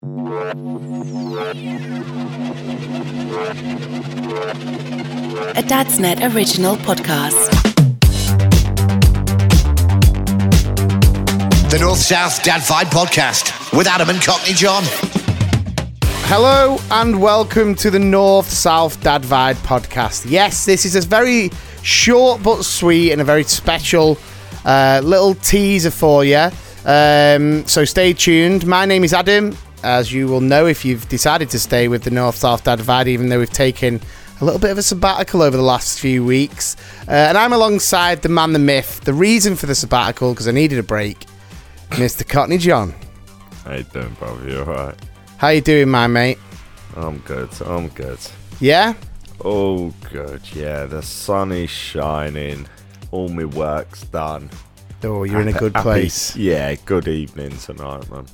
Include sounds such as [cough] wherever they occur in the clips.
A Dadsnet original podcast. The North South Dad Vibe Podcast with Adam and Cockney John. Hello and welcome to the North South Dad Vibe podcast. Yes, this is a very short but sweet and a very special uh, little teaser for you. Um, so stay tuned. My name is Adam, as you will know if you've decided to stay with the North South Dad Vibe, even though we've taken a little bit of a sabbatical over the last few weeks. Uh, and I'm alongside the man, the myth, the reason for the sabbatical because I needed a break, Mr. Cockney John. How you doing, brother? You alright? How you doing, my mate? I'm good. I'm good. Yeah. Oh, good. Yeah, the sun is shining. All my work's done. Oh, you're in a good Happy- place. Yeah, good evening tonight, man.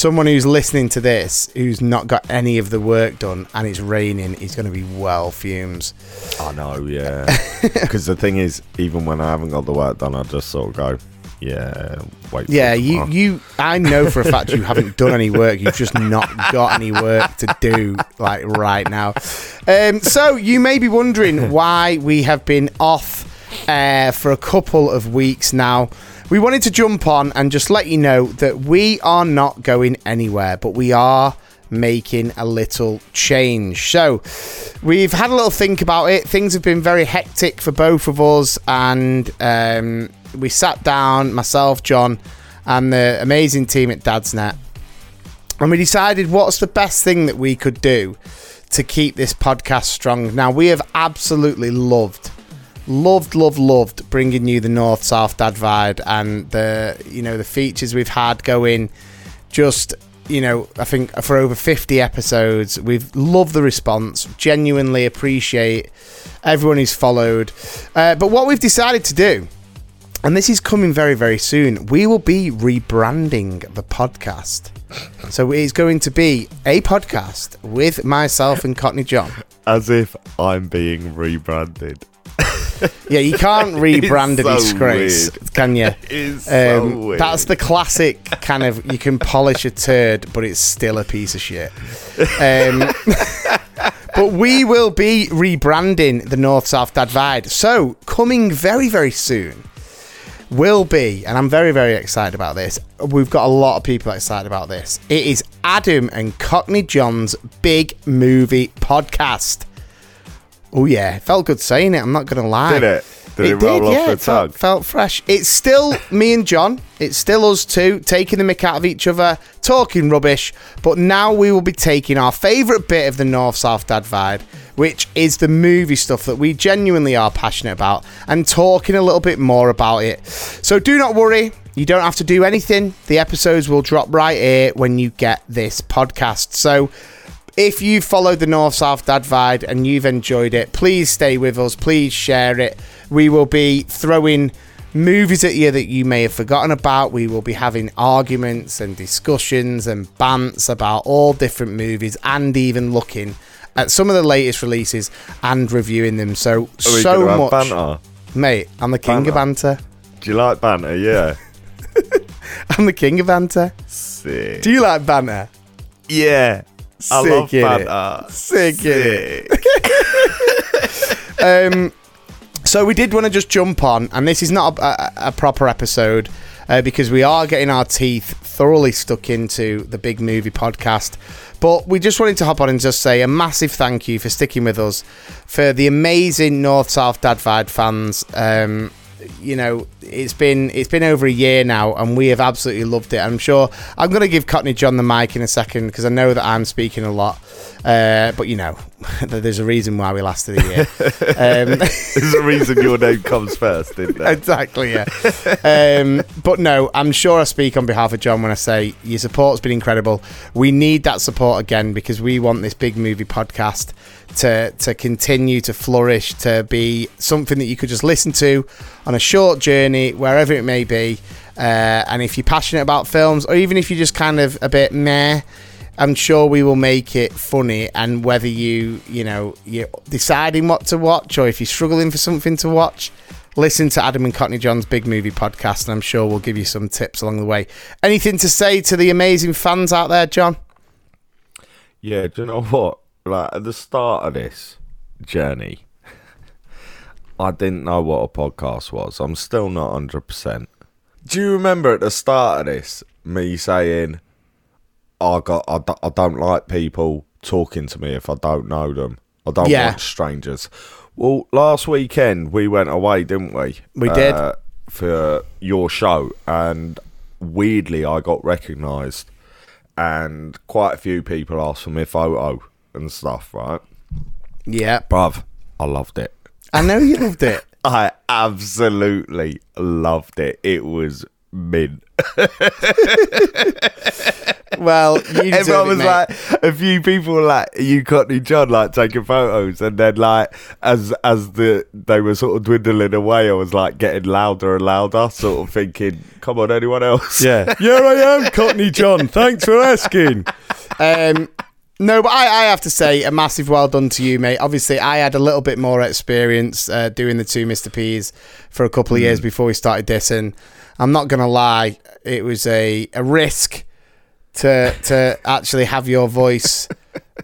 Someone who's listening to this who's not got any of the work done and it's raining is going to be well fumes. I know, yeah. [laughs] Because the thing is, even when I haven't got the work done, I just sort of go, yeah, wait. Yeah, you you I know for a fact you haven't done any work. You've just not got any work to do like right now. Um, so you may be wondering why we have been off uh, for a couple of weeks now. We wanted to jump on and just let you know that we are not going anywhere, but we are making a little change. So, we've had a little think about it. Things have been very hectic for both of us, and um, we sat down, myself, John, and the amazing team at Dadsnet, and we decided what's the best thing that we could do to keep this podcast strong. Now, we have absolutely loved loved, loved, loved bringing you the North South Dad Vibe and the you know the features we've had going. Just you know, I think for over fifty episodes, we've loved the response. Genuinely appreciate everyone who's followed. Uh, but what we've decided to do. And this is coming very, very soon. We will be rebranding the podcast. So it's going to be a podcast with myself and Cockney John. As if I'm being rebranded. [laughs] Yeah, you can't rebrand a so disgrace, weird. can you? [laughs] It's so Um, weird. that's the classic kind of you can polish a turd, but it's still a piece of shit. Um, [laughs] but we will be rebranding the North South Dad Vibe. So coming very very soon will be, and I'm very very excited about this. We've got a lot of people excited about this. It is Adam and Cockney John's big movie podcast. Oh yeah, felt good saying it. I'm not gonna lie. Did it? Did it, roll off the it felt, felt fresh. It's still me and John. It's still us two taking the mick out of each other, talking rubbish. But now we will be taking our favourite bit of the North South Dad Vibe, which is the movie stuff that we genuinely are passionate about, and talking a little bit more about it. So do not worry. You don't have to do anything. The episodes will drop right here when you get this podcast. So if you've followed the North South Dad Vibe and you've enjoyed it, please stay with us. Please share it. We will be throwing movies at you that you may have forgotten about. We will be having arguments and discussions and bants about all different movies and even looking at some of the latest releases and reviewing them. So, so much. banter? Mate, I'm the king of banter. Do you like banter? Yeah. [laughs] I'm the king of banter. Sick. Do you like banter? yeah. I Sick, love innit? banter. Sick, innit? [laughs] um, so we did want to just jump on, and this is not a, a, a proper episode. uh, because we are getting our teeth thoroughly stuck into the big movie podcast. But we just wanted to hop on and just say a massive thank you for sticking with us, for the amazing North South Dad Vibe fans. Um, you know, it's been it's been over a year now, and we have absolutely loved it. I'm sure I'm going to give Cockney John the mic in a second because I know that I'm speaking a lot. Uh, but you know, [laughs] there's a reason why we lasted a year. um, [laughs] There's a reason your name comes first, isn't there? exactly, yeah. um, but no, I'm sure I speak on behalf of John when I say your support's been incredible. We need that support again because we want this big movie podcast to to continue to flourish, to be something that you could just listen to on a short journey, wherever it may be. Uh, and if you're passionate about films, or even if you're just kind of a bit meh, I'm sure we will make it funny. And whether you, you know, you're deciding what to watch, or if you're struggling for something to watch, listen to Adam and Cockney John's Big Movie Podcast, and I'm sure we'll give you some tips along the way. Anything to say to the amazing fans out there, John? Yeah, do you know what? Like at the start of this journey, [laughs] I didn't know what a podcast was. I'm still not hundred percent. Do you remember at the start of this me saying, "I got, I, d- I don't like people talking to me if I don't know them. I don't Yeah. want strangers." Well, last weekend we went away, didn't we? We did. Uh, for your show, and weirdly, I got recognised, and quite a few people asked for my photo and stuff. Right, Yeah, bruv, I loved it. I know you loved it. [laughs] I absolutely loved it. It was mint. [laughs] Well, Everyone was mate. like, a few people were like, you Cockney John, like taking photos, and then like as as the they were sort of dwindling away, I was like getting louder and louder, sort of thinking, come on, anyone else? Yeah. [laughs] yeah, I am Cockney John. Thanks for asking. Um, no, but I, I have to say a massive well done to you, mate. Obviously, I had a little bit more experience uh, doing the two Mr. P's for a couple of years before we started this, and I'm not gonna lie, it was a, a risk to to actually have your voice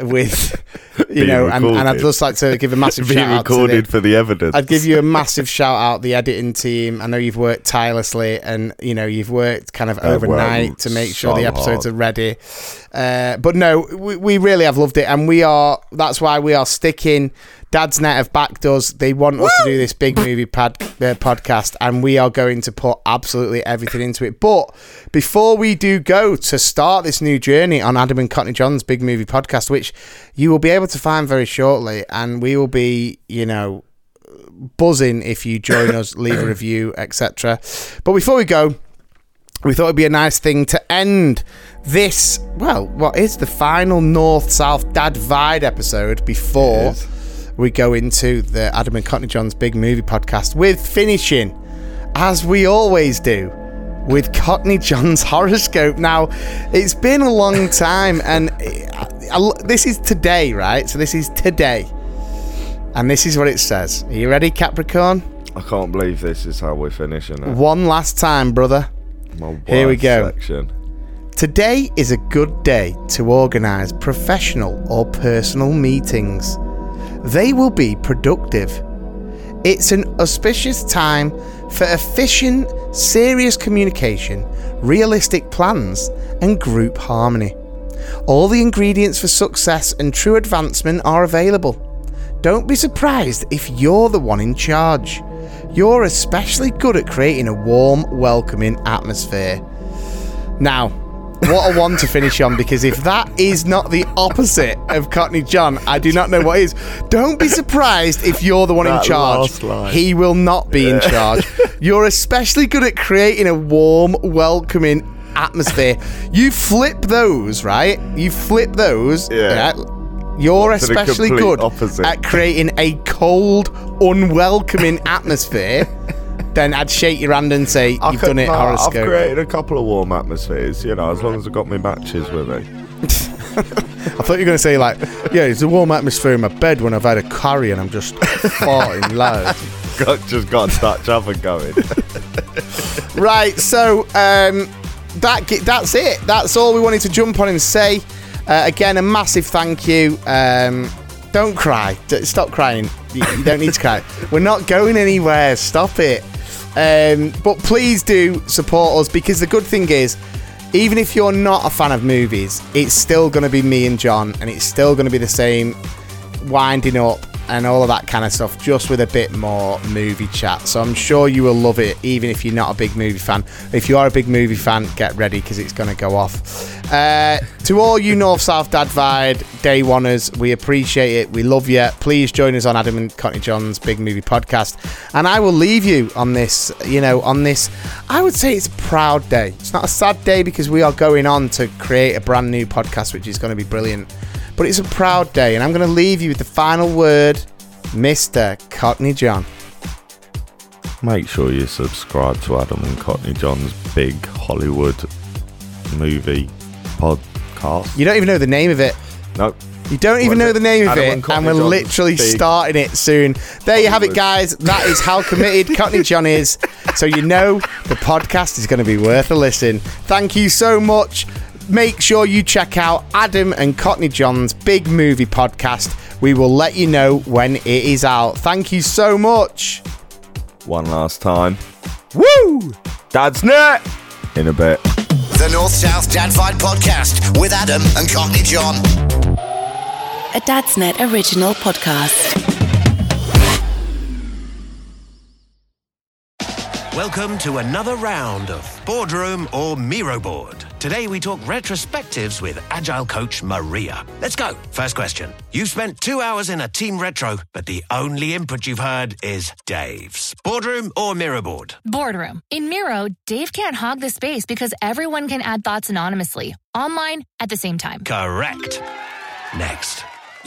with [laughs] you Being know, and, and I'd just like to give a massive [laughs] Being shout out to recorded for the evidence. I'd give you a massive shout out, the editing team. I know you've worked tirelessly, and you know you've worked kind of I've overnight to make sure so the episodes hard. are ready. Uh, but no, we, we really have loved it, and we are. That's why we are sticking. Dad's Net have backed us. They want us to do this big movie pad, uh, podcast, and we are going to put absolutely everything into it. But before we do go to start this new journey on Adam and Cockney John's big movie podcast, which you will be able to find very shortly, and we will be, you know, buzzing if you join us, [coughs] leave a review, etc. But before we go, we thought it'd be a nice thing to end this. Well, what is the final North South Dad Vibe episode before we go into the Adam and Cockney John's big movie podcast with finishing, as we always do. With Cockney John's [laughs] horoscope. Now, it's been a long time, and I- this is today, right? So, this is today. And this is what it says. Are you ready, Capricorn? I can't believe this is how we're finishing it. One last time, brother. Here we go. Section. Today is a good day to organise professional or personal meetings. They will be productive. It's an auspicious time for efficient, serious communication, realistic plans, and group harmony. All the ingredients for success and true advancement are available. Don't be surprised if you're the one in charge. You're especially good at creating a warm, welcoming atmosphere. Now, what a one to finish on because if that is not the opposite of Cockney John, I do not know what is. Don't be surprised if you're the one in charge. He will not be in charge. You're especially good at creating a warm, welcoming atmosphere. You flip those, right? You flip those. Yeah. You're To especially good opposite. at creating a cold, unwelcoming [laughs] atmosphere. Then I'd shake your hand and say, I You've could- done it, no, I've created a couple of warm atmospheres, you know, as long as I've got my matches with me. [laughs] I thought you were going to say, like, yeah, it's a warm atmosphere in my bed when I've had a curry and I'm just [laughs] farting loud. Got, just got a Dutch oven going. Right, so um, that that's it. That's all we wanted to jump on and say. Uh, again, a massive thank you. Um, don't cry. D- stop crying. You, you don't need to cry. [laughs] We're not going anywhere. Stop it. Um, but please do support us because the good thing is, even if you're not a fan of movies, it's still going to be me and John, and it's still going to be the same winding up and all of that kind of stuff, just with a bit more movie chat. So I'm sure you will love it, even if you're not a big movie fan. If you are a big movie fan, get ready because it's going to go off. Uh, to all you North South Dad Vibe day oneers, we appreciate it. We love you. Please join us on Adam and Cockney John's Big Movie Podcast. And I will leave you on this, you know, on this. I would say it's a proud day. It's not a sad day because we are going on to create a brand new podcast, which is going to be brilliant. But it's a proud day, and I'm going to leave you with the final word, Mr. Cockney John. Make sure you subscribe to Adam and Cockney John's big Hollywood movie podcast. You don't even know the name of it. No. You don't even know the name of it, and and, we're John's literally big starting it soon. There you have it, guys. That is how committed Cockney John is. So you know the podcast is going to be worth a listen. Thank you so much. Make sure you check out Adam and Cockney John's big movie podcast. We will let you know when it is out. Thank you so much. One last time. Woo! Dad's net! In a bit. The North South Dad Vibe Podcast with Adam and Cockney John. A Dad's Net original podcast. Welcome to another round of Boardroom or Miro Board. Today we talk retrospectives with Agile coach Maria. Let's go. First question. You've spent two hours in a team retro, but the only input you've heard is Dave's. Boardroom or Miro Board? Boardroom. In Miro, Dave can't hog the space because everyone can add thoughts anonymously, online, at the same time. Correct. Next.